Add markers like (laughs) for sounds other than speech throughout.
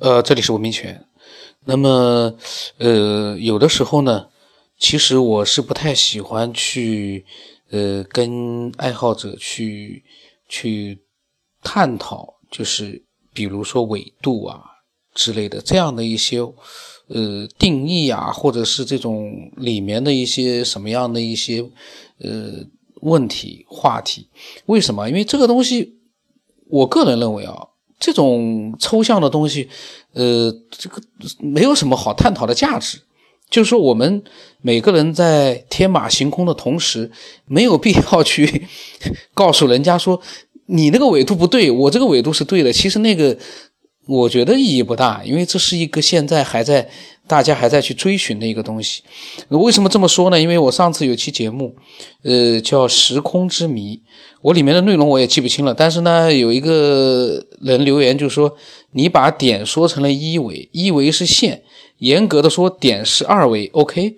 呃，这里是文明权。那么，呃，有的时候呢，其实我是不太喜欢去，呃，跟爱好者去去探讨，就是比如说纬度啊之类的这样的一些，呃，定义啊，或者是这种里面的一些什么样的一些，呃，问题话题。为什么？因为这个东西，我个人认为啊。这种抽象的东西，呃，这个没有什么好探讨的价值。就是说，我们每个人在天马行空的同时，没有必要去 (laughs) 告诉人家说你那个纬度不对，我这个纬度是对的。其实那个，我觉得意义不大，因为这是一个现在还在。大家还在去追寻的一个东西，为什么这么说呢？因为我上次有期节目，呃，叫《时空之谜》，我里面的内容我也记不清了。但是呢，有一个人留言就说：“你把点说成了一维，一维是线，严格的说，点是二维。”OK，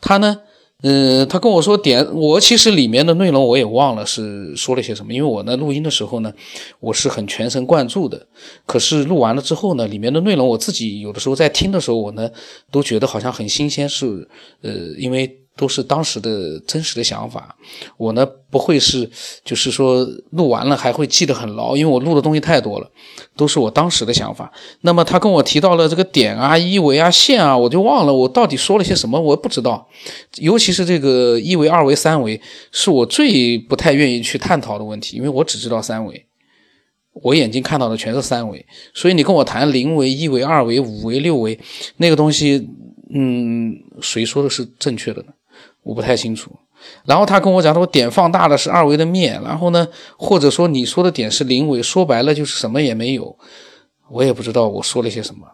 他呢？嗯，他跟我说点，我其实里面的内容我也忘了是说了些什么，因为我呢录音的时候呢，我是很全神贯注的。可是录完了之后呢，里面的内容我自己有的时候在听的时候，我呢都觉得好像很新鲜，是呃，因为。都是当时的真实的想法，我呢不会是，就是说录完了还会记得很牢，因为我录的东西太多了，都是我当时的想法。那么他跟我提到了这个点啊、一维啊、线啊，我就忘了我到底说了些什么，我不知道。尤其是这个一维、二维、三维，是我最不太愿意去探讨的问题，因为我只知道三维，我眼睛看到的全是三维，所以你跟我谈零维、一维、二维、五维、六维那个东西，嗯，谁说的是正确的呢？我不太清楚，然后他跟我讲，说点放大了是二维的面，然后呢，或者说你说的点是零维，说白了就是什么也没有。我也不知道我说了些什么，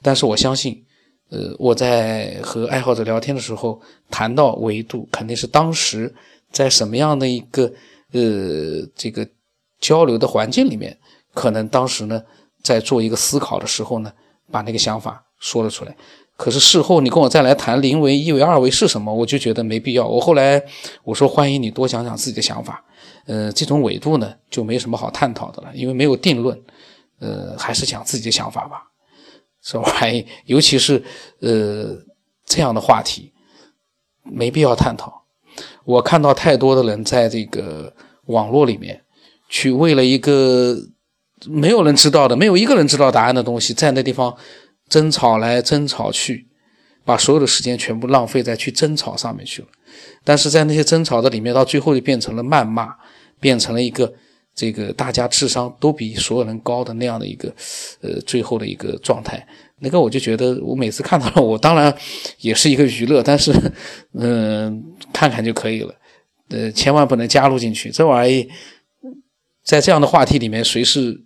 但是我相信，呃，我在和爱好者聊天的时候谈到维度，肯定是当时在什么样的一个呃这个交流的环境里面，可能当时呢在做一个思考的时候呢，把那个想法说了出来。可是事后你跟我再来谈零维、一维、二维是什么，我就觉得没必要。我后来我说欢迎你多讲讲自己的想法，呃，这种纬度呢就没什么好探讨的了，因为没有定论，呃，还是讲自己的想法吧，这玩意？尤其是呃这样的话题，没必要探讨。我看到太多的人在这个网络里面去为了一个没有人知道的、没有一个人知道答案的东西，在那地方。争吵来争吵去，把所有的时间全部浪费在去争吵上面去了。但是在那些争吵的里面，到最后就变成了谩骂，变成了一个这个大家智商都比所有人高的那样的一个呃最后的一个状态。那个我就觉得，我每次看到了，我当然也是一个娱乐，但是嗯，看看就可以了，呃，千万不能加入进去。这玩意在这样的话题里面，谁是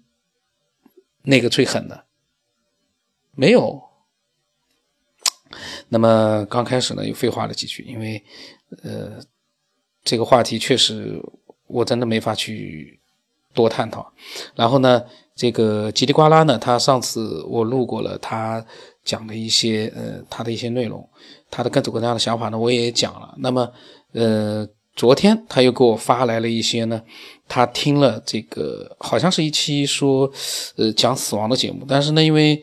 那个最狠的？没有。那么刚开始呢，又废话了几句，因为，呃，这个话题确实我真的没法去多探讨。然后呢，这个叽里呱啦呢，他上次我录过了，他讲的一些呃他的一些内容，他的各种各样的想法呢，我也讲了。那么，呃，昨天他又给我发来了一些呢，他听了这个好像是一期说呃讲死亡的节目，但是呢，因为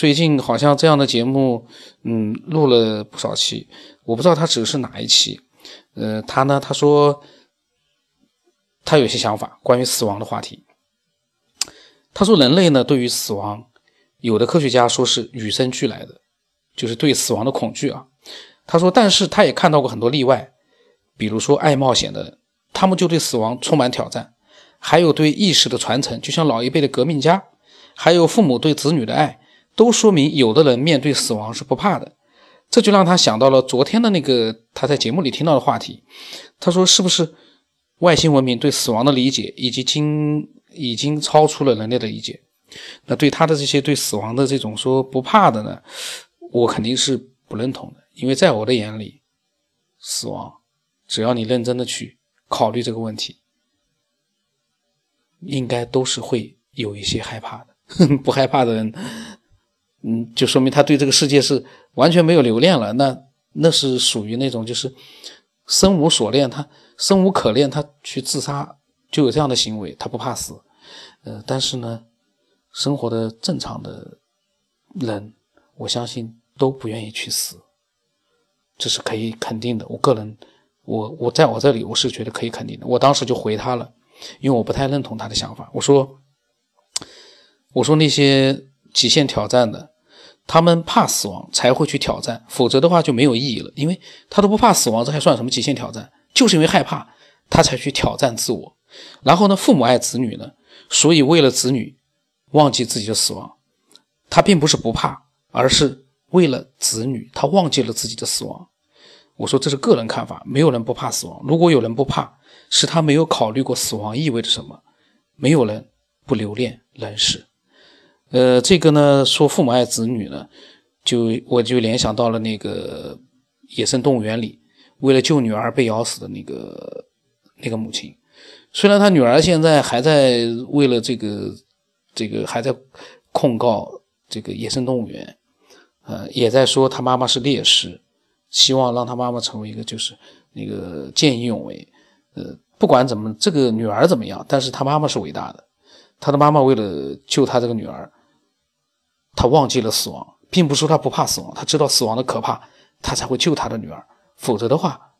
最近好像这样的节目，嗯，录了不少期，我不知道他指的是哪一期。呃，他呢，他说他有些想法关于死亡的话题。他说人类呢对于死亡，有的科学家说是与生俱来的，就是对死亡的恐惧啊。他说，但是他也看到过很多例外，比如说爱冒险的人，他们就对死亡充满挑战；还有对意识的传承，就像老一辈的革命家；还有父母对子女的爱。都说明有的人面对死亡是不怕的，这就让他想到了昨天的那个他在节目里听到的话题。他说：“是不是外星文明对死亡的理解，以及经已经超出了人类的理解？那对他的这些对死亡的这种说不怕的呢？我肯定是不认同的，因为在我的眼里，死亡只要你认真的去考虑这个问题，应该都是会有一些害怕的。(laughs) 不害怕的人。”嗯，就说明他对这个世界是完全没有留恋了。那那是属于那种就是生无所恋，他生无可恋，他去自杀就有这样的行为，他不怕死。呃，但是呢，生活的正常的人，我相信都不愿意去死，这是可以肯定的。我个人，我我在我这里我是觉得可以肯定的。我当时就回他了，因为我不太认同他的想法。我说，我说那些极限挑战的，他们怕死亡才会去挑战，否则的话就没有意义了。因为他都不怕死亡，这还算什么极限挑战？就是因为害怕，他才去挑战自我。然后呢，父母爱子女呢，所以为了子女，忘记自己的死亡。他并不是不怕，而是为了子女，他忘记了自己的死亡。我说这是个人看法，没有人不怕死亡。如果有人不怕，是他没有考虑过死亡意味着什么。没有人不留恋人世。呃，这个呢，说父母爱子女呢，就我就联想到了那个野生动物园里，为了救女儿被咬死的那个那个母亲。虽然他女儿现在还在为了这个这个还在控告这个野生动物园，呃，也在说他妈妈是烈士，希望让他妈妈成为一个就是那个见义勇为。呃，不管怎么这个女儿怎么样，但是他妈妈是伟大的。他的妈妈为了救他这个女儿，他忘记了死亡，并不是说他不怕死亡，他知道死亡的可怕，他才会救他的女儿。否则的话，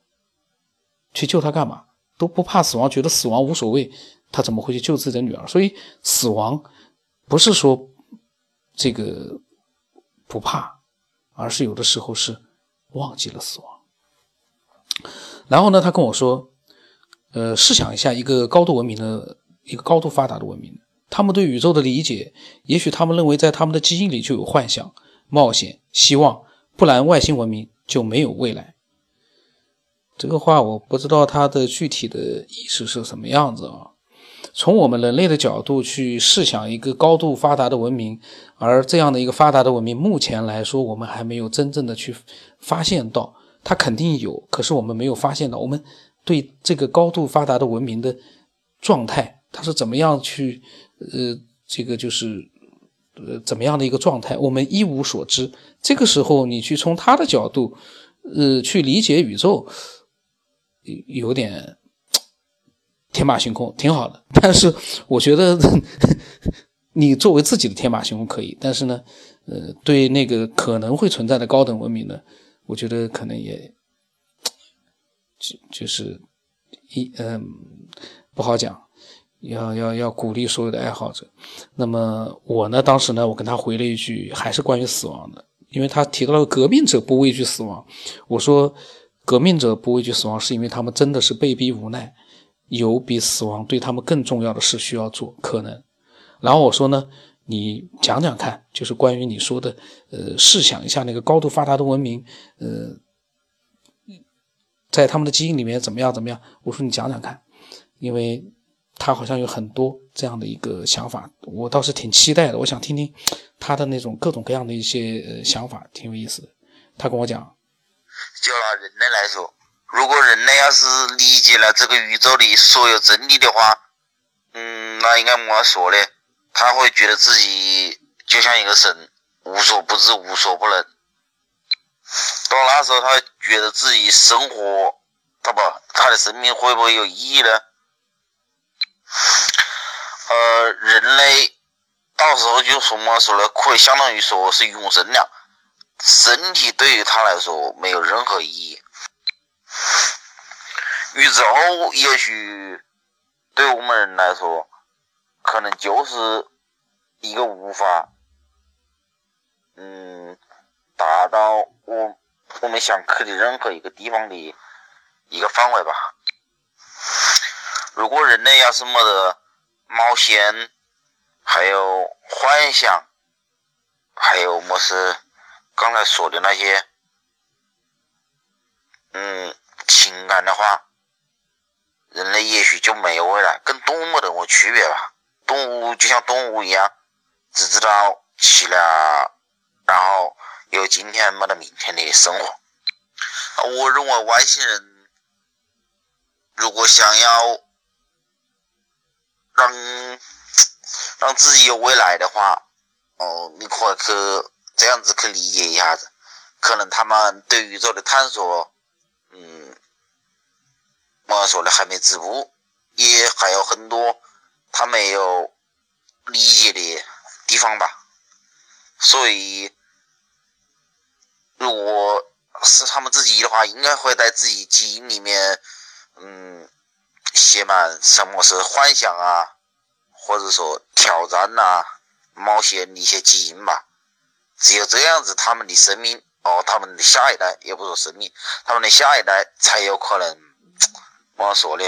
去救他干嘛？都不怕死亡，觉得死亡无所谓，他怎么会去救自己的女儿？所以死亡不是说这个不怕，而是有的时候是忘记了死亡。然后呢，他跟我说，呃，试想一下，一个高度文明的、一个高度发达的文明，他们对宇宙的理解，也许他们认为在他们的基因里就有幻想、冒险、希望，不然外星文明就没有未来。这个话我不知道它的具体的意思是什么样子啊。从我们人类的角度去试想一个高度发达的文明，而这样的一个发达的文明，目前来说我们还没有真正的去发现到，它肯定有，可是我们没有发现到。我们对这个高度发达的文明的状态，它是怎么样去，呃，这个就是呃怎么样的一个状态，我们一无所知。这个时候你去从他的角度，呃，去理解宇宙。有点天马行空，挺好的。但是我觉得 (laughs) 你作为自己的天马行空可以，但是呢，呃，对那个可能会存在的高等文明呢，我觉得可能也就就是一嗯不好讲。要要要鼓励所有的爱好者。那么我呢，当时呢，我跟他回了一句，还是关于死亡的，因为他提到了革命者不畏惧死亡。我说。革命者不畏惧死亡，是因为他们真的是被逼无奈，有比死亡对他们更重要的事需要做。可能，然后我说呢，你讲讲看，就是关于你说的，呃，试想一下那个高度发达的文明，呃，在他们的基因里面怎么样怎么样？我说你讲讲看，因为他好像有很多这样的一个想法，我倒是挺期待的，我想听听他的那种各种各样的一些呃想法，挺有意思的。他跟我讲。就拿人类来说，如果人类要是理解了这个宇宙的所有真理的话，嗯，那应该么么说呢？他会觉得自己就像一个神，无所不知，无所不能。到那时候，他觉得自己生活，他不，他的生命会不会有意义呢？呃，人类到时候就什么说呢？可以相当于说是永生了。身体对于他来说没有任何意义，宇宙也许对我们人来说，可能就是一个无法，嗯，达到我我们想去的任何一个地方的一个范围吧。如果人类要是没得冒险，还有幻想，还有么是？刚才说的那些，嗯，情感的话，人类也许就没有未来，跟动物没得什么区别吧。动物就像动物一样，只知道起了，然后有今天没得明天的生活。我认为外星人如果想要让让自己有未来的话，哦，你可以去。这样子去理解一下子，可能他们对宇宙的探索，嗯，么说的还没止步，也还有很多他没有理解的地方吧。所以，如果是他们自己的话，应该会在自己基因里面，嗯，写满什么是幻想啊，或者说挑战呐、冒险的一些基因吧。只有这样子，他们的生命哦，他们的下一代，也不说生命，他们的下一代才有可能，怎么说呢？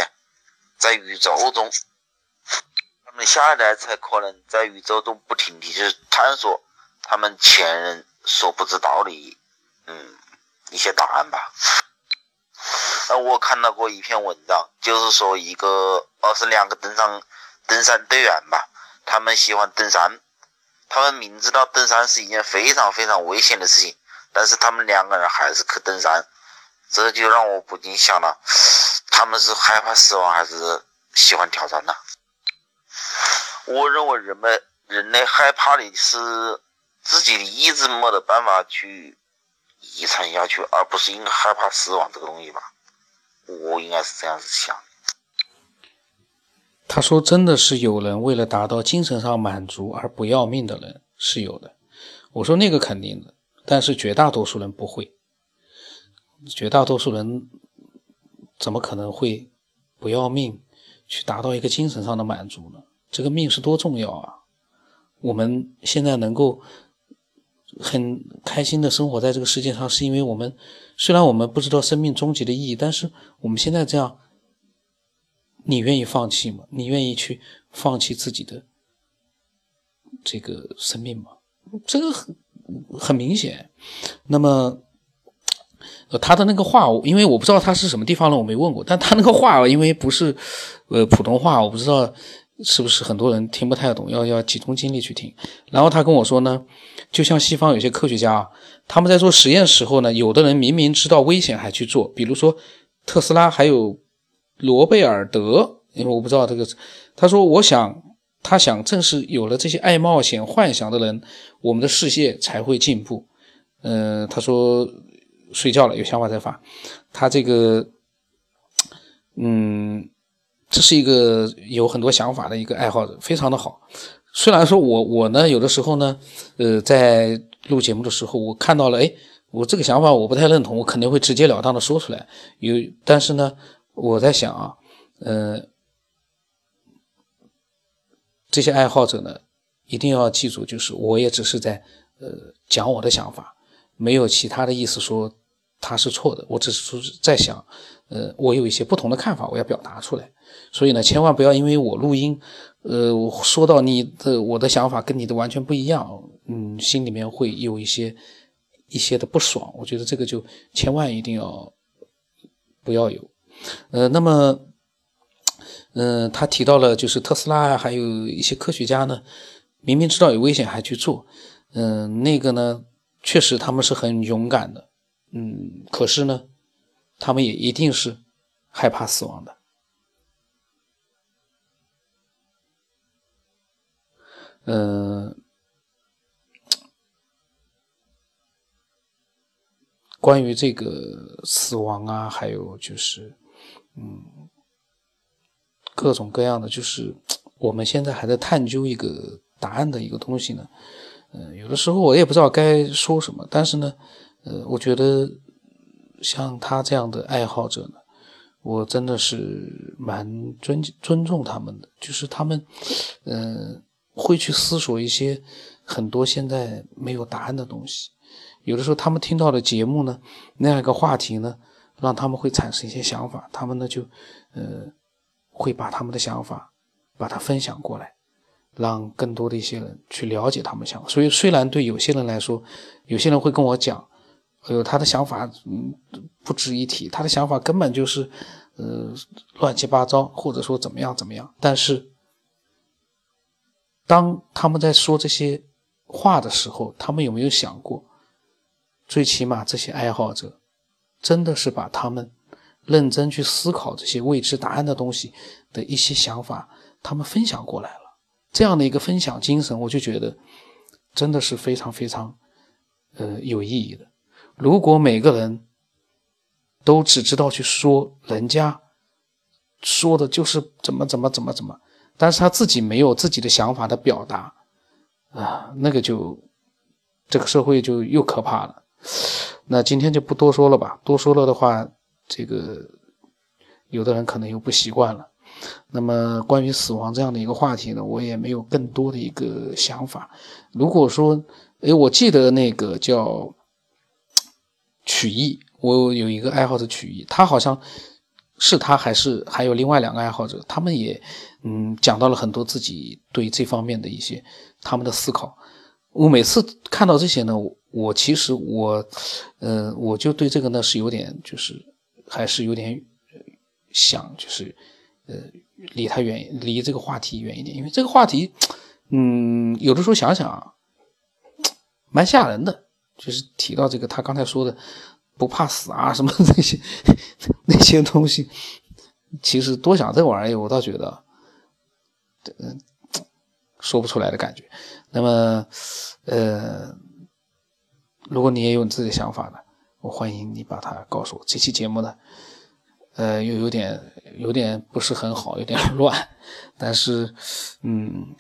在宇宙中。他们下一代才可能在宇宙中不停地去探索他们前人所不知道的，嗯，一些答案吧。那我看到过一篇文章，就是说一个，哦，是两个登山登山队员吧，他们喜欢登山，他们明知道登山是一件非常非常危险的事情，但是他们两个人还是去登山，这就让我不禁想了，他们是害怕死亡还是喜欢挑战呢？我认为人们人类害怕的是自己的意志没得办法去遗传下去，而不是因为害怕死亡这个东西吧。我应该是这样子想。他说：“真的是有人为了达到精神上满足而不要命的人是有的。”我说：“那个肯定的，但是绝大多数人不会。绝大多数人怎么可能会不要命去达到一个精神上的满足呢？”这个命是多重要啊！我们现在能够很开心的生活在这个世界上，是因为我们虽然我们不知道生命终极的意义，但是我们现在这样，你愿意放弃吗？你愿意去放弃自己的这个生命吗？这个很很明显。那么，他的那个话，因为我不知道他是什么地方的，我没问过。但他那个话，因为不是呃普通话，我不知道。是不是很多人听不太懂？要要集中精力去听。然后他跟我说呢，就像西方有些科学家啊，他们在做实验时候呢，有的人明明知道危险还去做，比如说特斯拉，还有罗贝尔德，因为我不知道这个。他说，我想他想，正是有了这些爱冒险、幻想的人，我们的世界才会进步。嗯，他说睡觉了，有想法再发。他这个，嗯。这是一个有很多想法的一个爱好者，非常的好。虽然说我我呢，有的时候呢，呃，在录节目的时候，我看到了，哎，我这个想法我不太认同，我肯定会直截了当的说出来。有，但是呢，我在想啊，呃，这些爱好者呢，一定要记住，就是我也只是在呃讲我的想法，没有其他的意思说他是错的，我只是说在想，呃，我有一些不同的看法，我要表达出来。所以呢，千万不要因为我录音，呃，我说到你的我的想法跟你的完全不一样，嗯，心里面会有一些一些的不爽。我觉得这个就千万一定要不要有。呃，那么，嗯，他提到了就是特斯拉啊，还有一些科学家呢，明明知道有危险还去做，嗯，那个呢，确实他们是很勇敢的，嗯，可是呢，他们也一定是害怕死亡的。嗯，关于这个死亡啊，还有就是，嗯，各种各样的，就是我们现在还在探究一个答案的一个东西呢。嗯，有的时候我也不知道该说什么，但是呢，呃，我觉得像他这样的爱好者呢，我真的是蛮尊尊重他们的，就是他们，嗯。会去思索一些很多现在没有答案的东西，有的时候他们听到的节目呢，那样一个话题呢，让他们会产生一些想法，他们呢就，呃，会把他们的想法把它分享过来，让更多的一些人去了解他们想法。所以虽然对有些人来说，有些人会跟我讲，还有，他的想法嗯不值一提，他的想法根本就是，呃，乱七八糟，或者说怎么样怎么样，但是。当他们在说这些话的时候，他们有没有想过，最起码这些爱好者真的是把他们认真去思考这些未知答案的东西的一些想法，他们分享过来了。这样的一个分享精神，我就觉得真的是非常非常呃有意义的。如果每个人都只知道去说人家说的就是怎么怎么怎么怎么。但是他自己没有自己的想法的表达，啊，那个就这个社会就又可怕了。那今天就不多说了吧，多说了的话，这个有的人可能又不习惯了。那么关于死亡这样的一个话题呢，我也没有更多的一个想法。如果说，哎，我记得那个叫曲艺，我有一个爱好者曲艺，他好像是他还是还有另外两个爱好者，他们也嗯讲到了很多自己对这方面的一些他们的思考。我每次看到这些呢，我其实我呃我就对这个呢是有点就是还是有点想就是。呃，离他远，离这个话题远一点，因为这个话题，嗯，有的时候想想啊，蛮吓人的。就是提到这个，他刚才说的不怕死啊，什么那些那些东西，其实多想这玩意儿，我倒觉得，嗯，说不出来的感觉。那么，呃，如果你也有你自己的想法呢，我欢迎你把它告诉我。这期节目呢。呃，又有点有点不是很好，有点 (laughs) 乱，但是，嗯，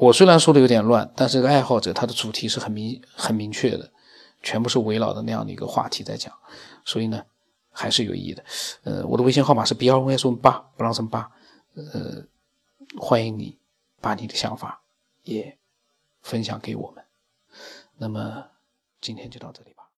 我虽然说的有点乱，但是这个爱好者他的主题是很明很明确的，全部是围绕的那样的一个话题在讲，所以呢，还是有意义的。呃，我的微信号码是 brvs 八不让成八，呃，欢迎你把你的想法也分享给我们。那么今天就到这里。